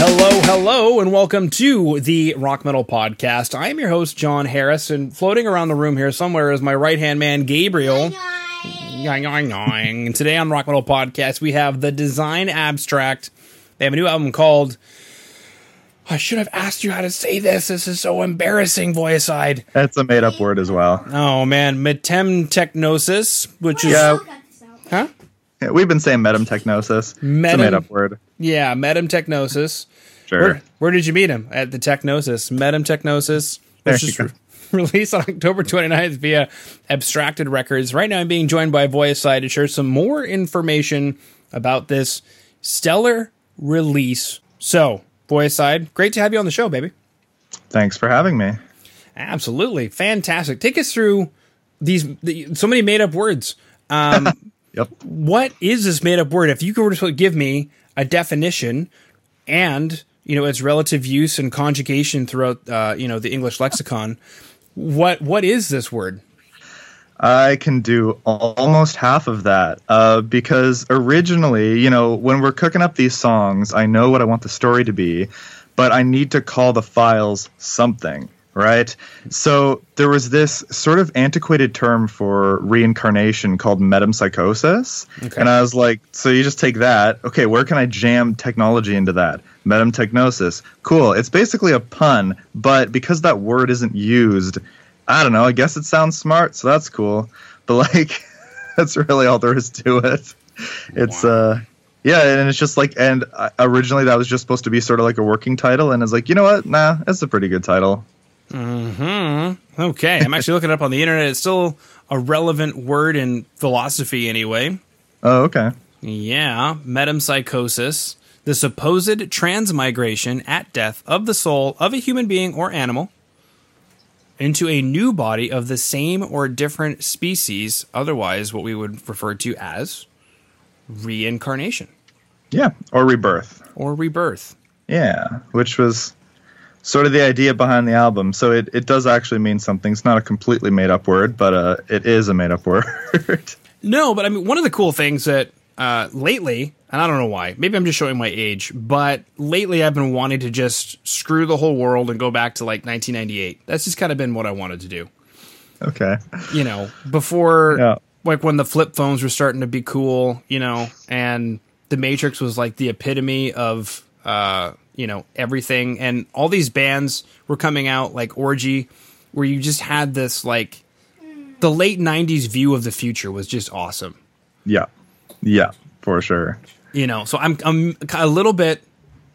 Hello, hello, and welcome to the Rock Metal Podcast. I am your host, Jon Harris, and floating around the room here somewhere is my right hand man, Gabriel. Yoing, yoing, yoing. And today on Rock Metal Podcast, we have the Design Abstract. They have a new album called. I should have asked you how to say this. This is so embarrassing, Voiicide. That's a made up word as well. Oh man, Metemtechnosis, which is Yeah. huh? Yeah, We've been saying metamtechnosis. It's a Metam- made up word. Yeah, Metemtechnosis. Sure. Where, where did you meet him? At the Technosis. Metemtechnosis. There you is go. re- released on October 29th via Abstracted Records. Right now I'm being joined by Voiicide to share some more information about this stellar release. So, Voiicide, great to have you on the show, baby. Thanks for having me. Absolutely. Fantastic. Take us through these the, so many made up words. Um, Yep. what is this made up word? If you could just give me a definition and you know its relative use and conjugation throughout uh, you know the English lexicon, what what is this word? I can do almost half of that uh, because originally, you know, when we're cooking up these songs, I know what I want the story to be, but I need to call the files something, right? So there was this sort of antiquated term for reincarnation called metempsychosis. Okay. And I was like, so you just take that. Okay, where can I jam technology into that? Metempsychosis. Cool. It's basically a pun, but because that word isn't used, I don't know. I guess it sounds smart, so that's cool. But like, that's really all there is to it. It's uh, yeah, and it's just like, and uh, originally that was just supposed to be sort of like a working title, and it's like, you know what? Nah, that's a pretty good title. Mm-hmm. Okay, I'm actually looking it up on the internet. It's still a relevant word in philosophy, anyway. Oh, okay. Yeah, metempsychosis, the supposed transmigration at death of the soul of a human being or animal into a new body of the same or different species, otherwise what we would refer to as reincarnation Yeah, or rebirth. or rebirth. Yeah, which was sort of the idea behind the album. So it, it does actually mean something. It's not a completely made up word, but uh, it is a made up word. No, but I mean, one of the cool things that uh, lately, and I don't know why, maybe I'm just showing my age, but lately I've been wanting to just screw the whole world and go back to like 1998. That's just kind of been what I wanted to do. okay. You know, before, Yeah. like when the flip phones were starting to be cool, you know, and the Matrix was like the epitome of, uh, you know, everything. And all these bands were coming out, like Orgy, where you just had this like, the late 90s view of the future was just awesome. Yeah. Yeah, for sure. you know so i'm i'm a little bit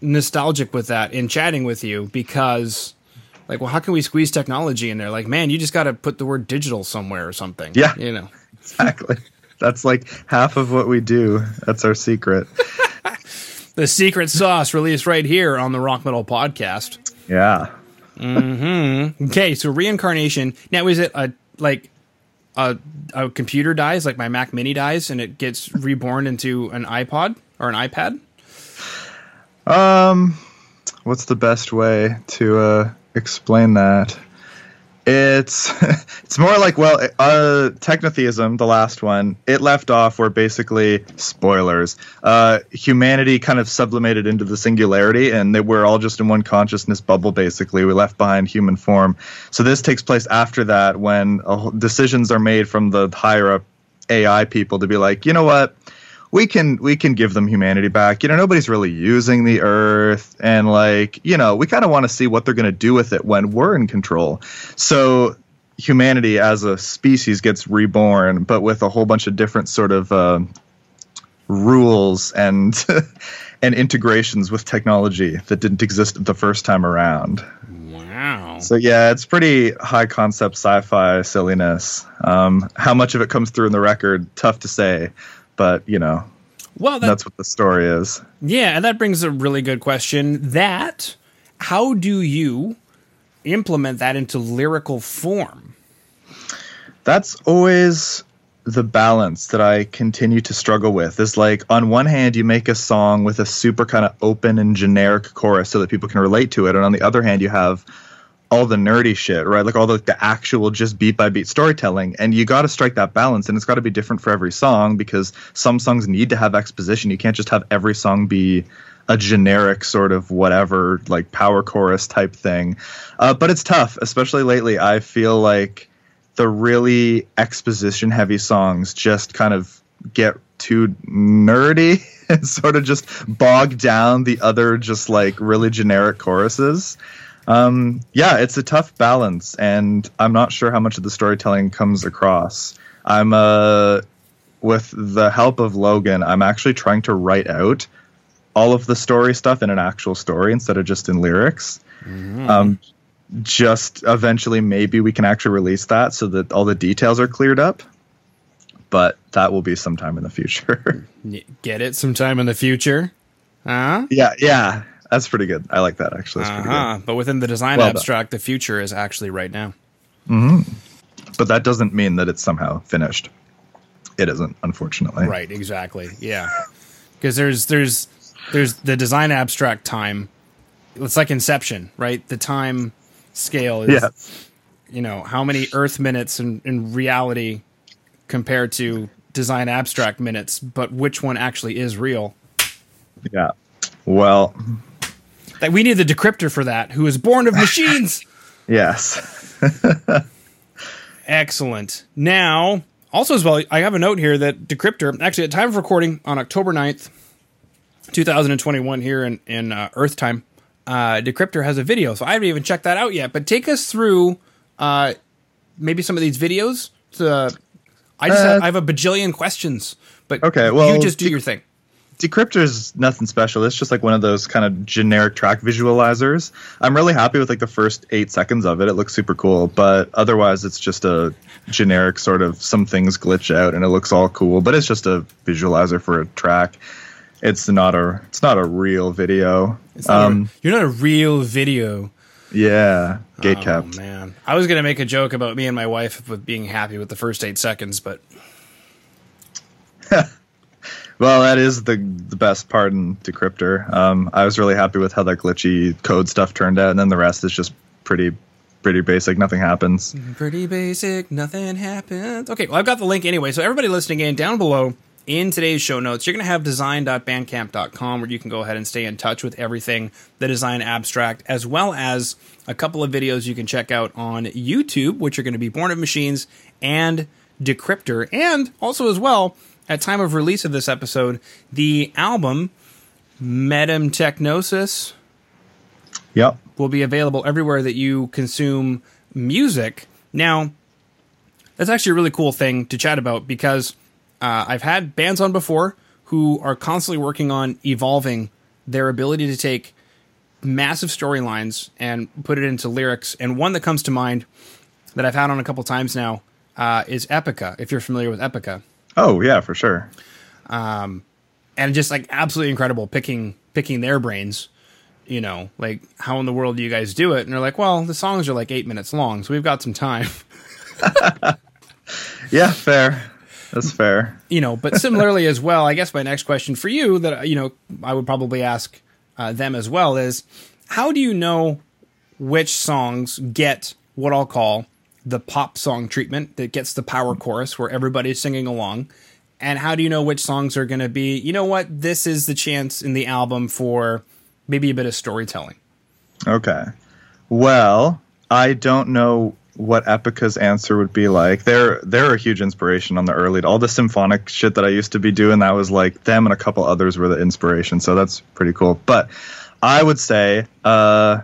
nostalgic with that in chatting with you because like well how can we squeeze technology in there like man you just got to put the word digital somewhere or something Yeah. you know Exactly. That's like half of what we do. That's our secret. the secret sauce released right here on the rock metal podcast Yeah. okay so reincarnation now is it a like a, a computer dies like my mac mini dies and it gets reborn into an ipod or an ipad Um, what's the best way to uh, explain that? It's it's more like well, uh, technotheism, the last one, it left off where basically spoilers, uh, humanity kind of sublimated into the singularity, and that we're all just in one consciousness bubble. Basically, we left behind human form. So this takes place after that, when whole- decisions are made from the higher up AI people to be like, you know what, we can we can give them humanity back. You know, nobody's really using the earth, and like you know, we kind of want to see what they're going to do with it when we're in control. So humanity as a species gets reborn, but with a whole bunch of different sort of uh, rules and and integrations with technology that didn't exist the first time around. wow So yeah, it's pretty high concept sci-fi silliness. Um, how much of it comes through in the record, tough to say, but you know, well that, that's what the story is. Yeah, and that brings a really good question. That how do you implement that into lyrical form? That's always the balance that I continue to struggle with. Is like on one hand you make a song with a super kind of open and generic chorus so that people can relate to it, and on the other hand you have all the nerdy shit, right? Like all the, the actual just beat by beat storytelling. And you got to strike that balance. And it's got to be different for every song because some songs need to have exposition. You can't just have every song be a generic sort of whatever, like power chorus type thing. Uh, but it's tough, especially lately. I feel like the really exposition heavy songs just kind of get too nerdy and sort of just bog down the other just like really generic choruses um, yeah, it's a tough balance, and I'm not sure how much of the storytelling comes across. I'm uh, with the help of Logan, I'm actually trying to write out all of the story stuff in an actual story instead of just in lyrics. Mm-hmm. Um, just eventually, maybe we can actually release that so that all the details are cleared up. But that will be sometime in the future. Get it sometime in the future? Huh? Yeah, yeah. That's pretty good. I like that actually. Uh-huh. But within the design well abstract, done. the future is actually right now. Mm-hmm. But that doesn't mean that it's somehow finished. It isn't, unfortunately. Right. Exactly. Yeah. Because there's there's there's the design abstract time. It's like Inception, right? The time scale is, yeah. you know, how many Earth minutes in, in reality compared to design abstract minutes, but which one actually is real? Yeah. Well, that we need the decryptor for that, who is born of machines. yes. Excellent. Now, also as well, I have a note here that decryptor, actually at time of recording on October 9th, 2021 here in, in uh, Earth time, uh, Decryptor has a video, so I haven't even checked that out yet. But take us through uh, maybe some of these videos. To, I just have, uh, I have a bajillion questions, but okay, well, you just do your thing. Decryptor is nothing special. It's just like one of those kind of generic track visualizers. I'm really happy with like the first eight seconds of it. It looks super cool, but otherwise it's just a generic sort of some things glitch out and it looks all cool, but it's just a visualizer for a track. It's not a it's not a real video. Um, a, you're not a real video. Yeah, gate oh. Man, I was gonna make a joke about me and my wife with being happy with the first eight seconds, but Well, that is the the best part in Decryptor. Um, I was really happy with how that glitchy code stuff turned out, and then the rest is just pretty pretty basic. Nothing happens. Pretty basic. Nothing happens. Okay, well, I've got the link anyway. So everybody listening in, down below in today's show notes, you're going to have design.bandcamp.com where you can go ahead and stay in touch with everything the design abstract, as well as a couple of videos you can check out on YouTube, which are going to be Born of Machines and Decryptor, and also as well at time of release of this episode, the album Metemtechnosis yep. will be available everywhere that you consume music. Now, that's actually a really cool thing to chat about because uh, I've had bands on before who are constantly working on evolving their ability to take massive storylines and put it into lyrics. And one that comes to mind that I've had on a couple times now uh, is Epica, if you're familiar with Epica. Oh yeah, for sure. Um, and just like absolutely incredible picking picking their brains. You know, like how in the world do you guys do it? And they're like, well, the songs are like eight minutes long, so we've got some time. yeah, fair. That's fair. You know, but similarly as well, I guess my next question for you that you know I would probably ask uh, them as well is, how do you know which songs get what I'll call the pop song treatment that gets the power chorus where everybody's singing along? And how do you know which songs are going to be, you know what, this is the chance in the album for maybe a bit of storytelling? Okay. Well, I don't know what Epica's answer would be like. They're they're a huge inspiration on the early all the symphonic shit that I used to be doing. That was like them and a couple others were the inspiration. So that's pretty cool. But I would say uh,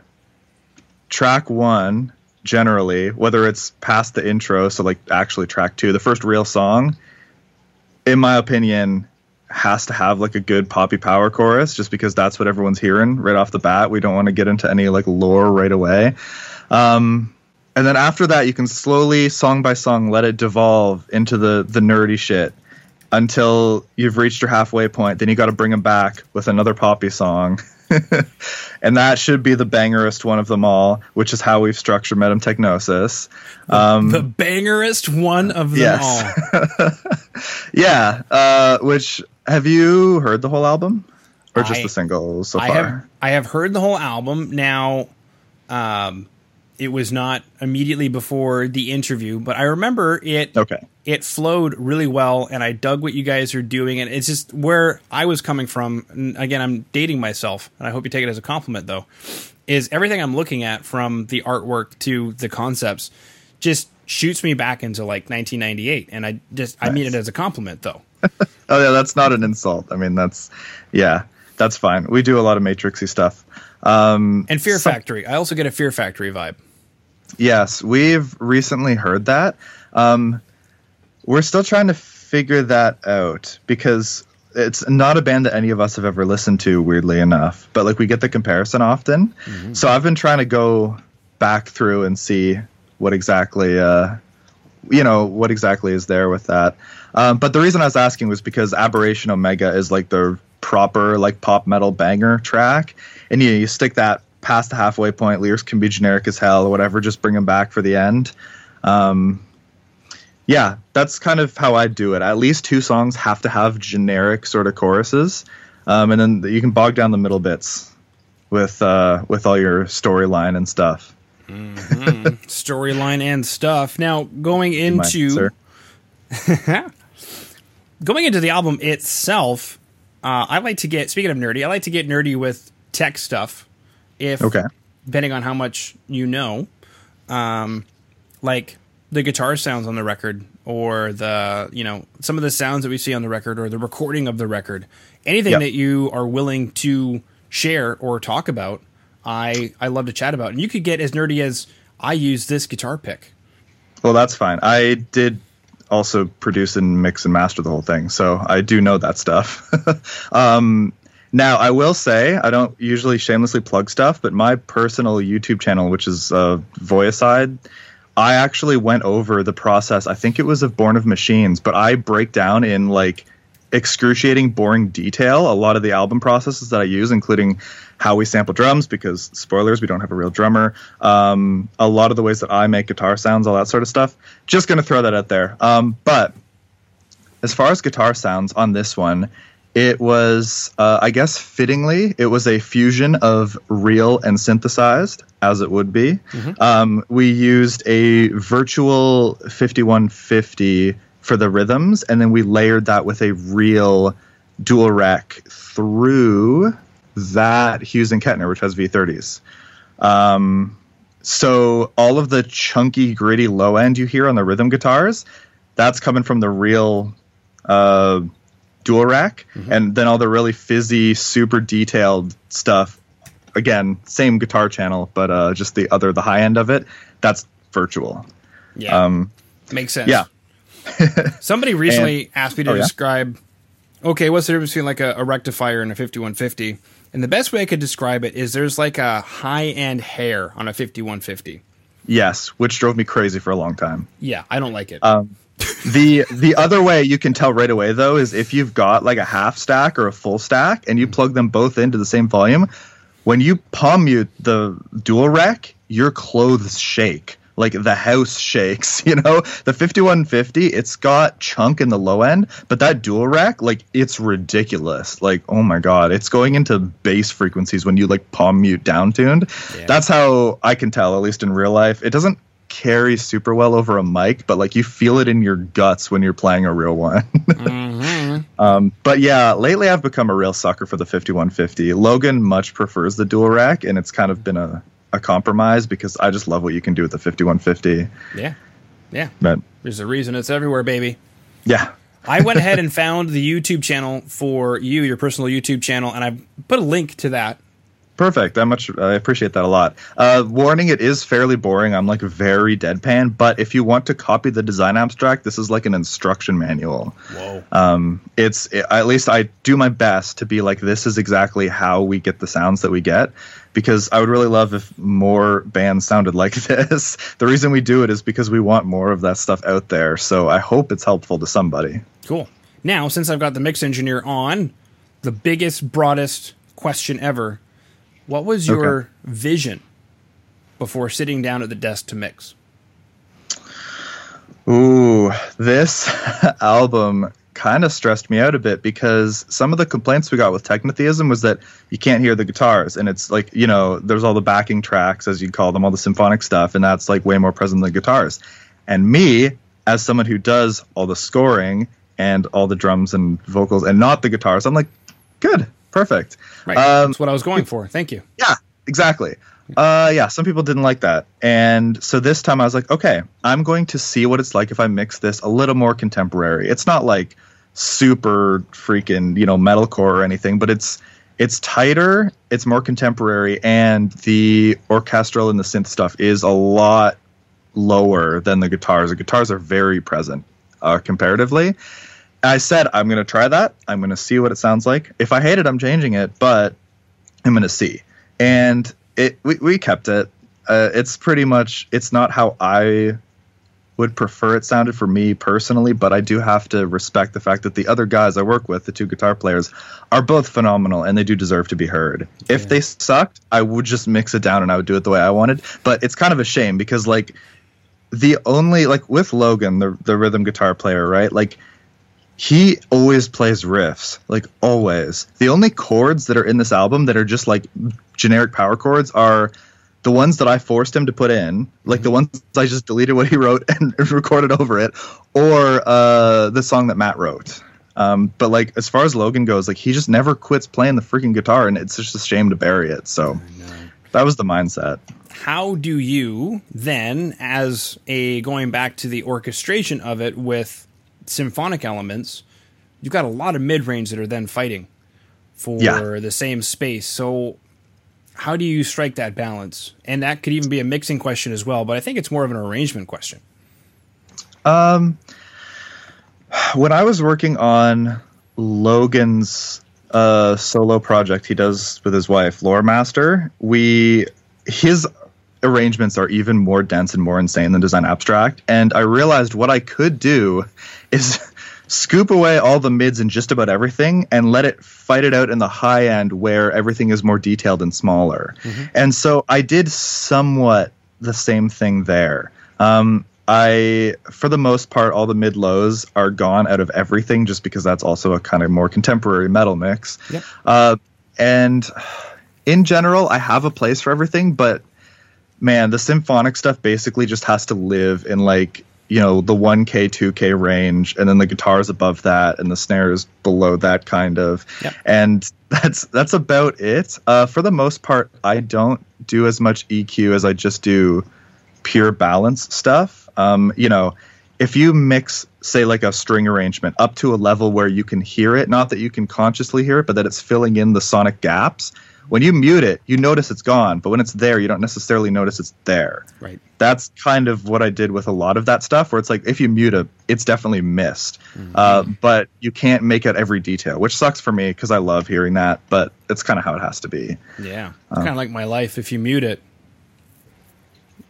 track one generally, whether it's past the intro, so like actually track two, the first real song, in my opinion, has to have like a good poppy power chorus just because that's what everyone's hearing right off the bat. We don't want to get into any like lore right away. Um, and then after that, you can slowly, song by song, let it devolve into the the nerdy shit until you've reached your halfway point. Then you got to bring them back with another poppy song. and that should be the bangerest one of them all, which is how we've structured Metemtechnosis. Um, the, bangerest one of them yes. all. yeah. Uh, which have you heard the whole album, or just I, the singles so I far? Have, I have heard the whole album. Now, um, it was not immediately before the interview, but I remember it. Okay. It flowed really well, and I dug what you guys are doing, and it's just where I was coming from. And again, I'm dating myself, and I hope you take it as a compliment, though. Is everything I'm looking at from the artwork to the concepts just shoots me back into like 1998, and I just I mean it as a compliment, though. Oh yeah, that's not an insult. I mean, that's yeah, that's fine. We do a lot of matrixy stuff. Um, And Fear some- Factory, I also get a Fear Factory vibe. Yes, we've recently heard that. Um, we're still trying to figure that out because it's not a band that any of us have ever listened to, weirdly enough. But like we get the comparison often, so I've been trying to go back through and see what exactly, uh, you know, what exactly is there with that. Um, but the reason I was asking was because Aberration Omega is like the proper like pop metal banger track, and you, you stick that past the halfway point. Lyrics can be generic as hell or whatever. Just bring them back for the end. Um, yeah, that's kind of how I do it. At least two songs have to have generic sort of choruses, um, and then you can bog down the middle bits with uh, with all your storyline and stuff. storyline and stuff. Now, going You mind, into sir? going into the album itself, uh, I like to get speaking of nerdy, I like to get nerdy with tech stuff. If Okay. depending on how much you know, um, like the guitar sounds on the record, or the you know some of the sounds that we see on the record, or the recording of the record, anything Yep. that you are willing to share or talk about, I I love to chat about. And you could get as nerdy as I use this guitar pick. Well, that's fine. I did also produce and mix and master the whole thing, so I do know that stuff. um, now, I will say I don't usually shamelessly plug stuff, but my personal YouTube channel, which is uh, Voiicide, I actually went over the process. I think it was of Born of Machines, but I break down in like excruciating, boring detail a lot of the album processes that I use, including how we sample drums, because spoilers, we don't have a real drummer. Um, a lot of the ways that I make guitar sounds, all that sort of stuff. Just going to throw that out there. Um, but as far as guitar sounds on this one, it was, uh, I guess, fittingly, it was a fusion of real and synthesized, as it would be. Um, we used a virtual 5150 for the rhythms, and then we layered that with a real Dual Rec through that Hughes and Kettner, which has V30s. Um, so all of the chunky, gritty low end you hear on the rhythm guitars, that's coming from the real uh, Dual Rec, and then all the really fizzy, super detailed stuff. Again, same guitar channel, but uh, just the other, the high end of it, that's virtual. Yeah, Um, makes sense. yeah. Somebody recently asked me to Oh, yeah? describe. Okay, what's the difference between like a, a rectifier and a 5150? And the best way I could describe it is there's like a high end hair on a 5150. Yes, which drove me crazy for a long time. Yeah, I don't like it. Um, the the other way you can tell right away though is if you've got like a half stack or a full stack and you plug them both into the same volume, when you palm mute the Dual Rec, your clothes shake. Like the house shakes, you know? The 5150, it's got chunk in the low end, but that Dual Rec, like it's ridiculous. Like, oh my god, it's going into bass frequencies when you like palm mute down tuned. Yeah. That's how I can tell, at least in real life. It doesn't carry super well over a mic, but like you feel it in your guts when you're playing a real one. um, but yeah, lately I've become a real sucker for the 5150. Logan much prefers the Dual Rec, and it's kind of been a, a compromise because I just love what you can do with the 5150. yeah, yeah. But There's a reason it's everywhere, baby. yeah, I went ahead and found the YouTube channel for you, your personal YouTube channel, and I put a link to that. Perfect. I much I appreciate that a lot. Uh, warning: it is fairly boring. I'm like very deadpan, but if you want to copy the design abstract, this is like an instruction manual. Whoa. Um, it's it, at least I do my best to be like this is exactly how we get the sounds that we get because I would really love if more bands sounded like this. the reason we do it is because we want more of that stuff out there. So I hope it's helpful to somebody. Cool. Now, since I've got the mix engineer on, the biggest, broadest question ever what was your Okay. vision before sitting down at the desk to mix? Ooh, this album kind of stressed me out a bit because some of the complaints we got with technotheism was that you can't hear the guitars and it's like you know there's all the backing tracks as you call them all the symphonic stuff and that's like way more present than guitars and me as someone who does all the scoring and all the drums and vocals and not the guitars i'm like good perfect Right. Um, That's what I was going for. Thank you. yeah, exactly. Uh, yeah, some people didn't like that. And so this time I was like, okay, I'm going to see what it's like if I mix this a little more contemporary. It's not like super freaking, you know, metalcore or anything, but it's it's tighter, it's more contemporary, and the orchestral and the synth stuff is a lot lower than the guitars. The guitars are very present uh, comparatively. I said I'm going to try that. I'm going to see what it sounds like. If I hate it, I'm changing it, but I'm going to see. And it we, we kept it. Uh, it's pretty much it's not how I would prefer it sounded for me personally, but I do have to respect the fact that the other guys I work with, the two guitar players, are both phenomenal and they do deserve to be heard. If they sucked, I would just mix it down and I would do it the way I wanted. But it's kind of a shame because like the only like with Logan, the the rhythm guitar player, right? Like he always plays riffs, like always. The only chords that are in this album that are just like generic power chords are the ones that I forced him to put in, like the ones I just deleted what he wrote and recorded over it, or uh, the song that Matt wrote. Um, but like as far as Logan goes, like he just never quits playing the freaking guitar, and it's just a shame to bury it. So that was the mindset. How do you then, as a going back to the orchestration of it with symphonic elements, you've got a lot of mid range that are then fighting for Yeah. the same space. So how do you strike that balance? And that could even be a mixing question as well, but I think it's more of an arrangement question. Um, when I was working on Logan's uh, solo project he does with his wife, Lore Master, we his arrangements are even more dense and more insane than Design Abstract. And I realized what I could do is scoop away all the mids and just about everything and let it fight it out in the high end where everything is more detailed and smaller. And so I did somewhat the same thing there. Um, I, for the most part, all the mid lows are gone out of everything just because that's also a kind of more contemporary metal mix. Yep. Uh, and in general, I have a place for everything, but man, the symphonic stuff basically just has to live in like you know the 1k 2k range and then the guitars above that and the snares below that kind of. Yep. and that's that's about it. Uh, for the most part i don't do as much eq as i just do pure balance stuff. Um, you know if you mix say like a string arrangement up to a level where you can hear it not that you can consciously hear it but that it's filling in the sonic gaps when you mute it you notice it's gone but when it's there you don't necessarily notice it's there Right. that's kind of what I did with a lot of that stuff, where it's like if you mute it, it's definitely missed. Uh, but you can't make out every detail, which sucks for me because I love hearing that, but it's kind of how it has to be. Yeah. It's kind of like my life. If you mute it,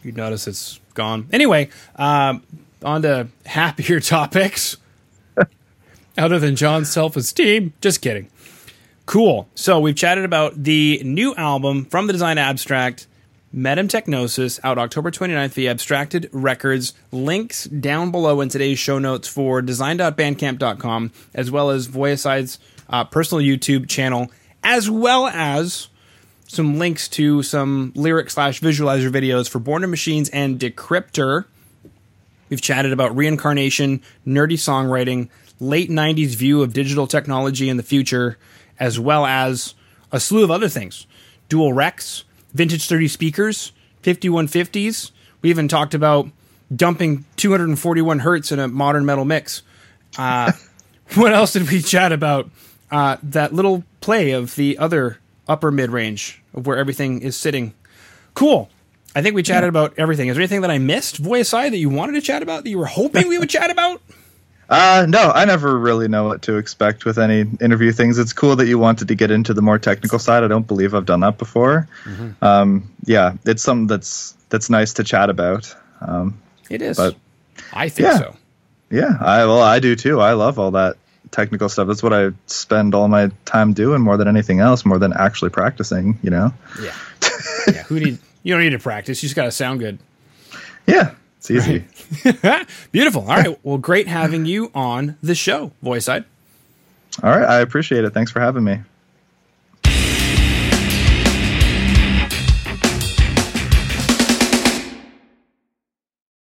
you notice it's gone. Anyway, um, on to happier topics. Other than Jon's self esteem. Just kidding. Cool. So we've chatted about the new album from the Design Abstract, Metemtechnosis, out October 29th via Abstracted Records. Links down below in today's show notes for design.bandcamp.com, as well as Voiicide's uh, personal YouTube channel, as well as some links to some lyric slash visualizer videos for Born in Machines and Decryptor. We've chatted about reincarnation, nerdy songwriting, late 90s view of digital technology in the future, as well as a slew of other things. Dual Recs, vintage 30 speakers, 5150s. We even talked about dumping 241 hertz in a modern metal mix. Uh, what else did we chat about? Uh, that little play of the other upper mid range of where everything is sitting. Cool. I think we chatted about everything. Is there anything that I missed, Voice that you wanted to chat about that you were hoping we would chat about? Uh, no, I never really know what to expect with any interview things. It's cool that you wanted to get into the more technical side. I don't believe I've done that before. Um, yeah, it's something that's that's nice to chat about. Um, It is. But- I think yeah. so. yeah, I well, I do too. I love all that technical stuff. That's what I spend all my time doing more than anything else, more than actually practicing. You know. Yeah. yeah. Who need? You don't need to practice. You just got to sound good. Yeah, It's easy. Right. Beautiful. All right. Well, great having you on the show, Voiicide. All right. I appreciate it. Thanks for having me.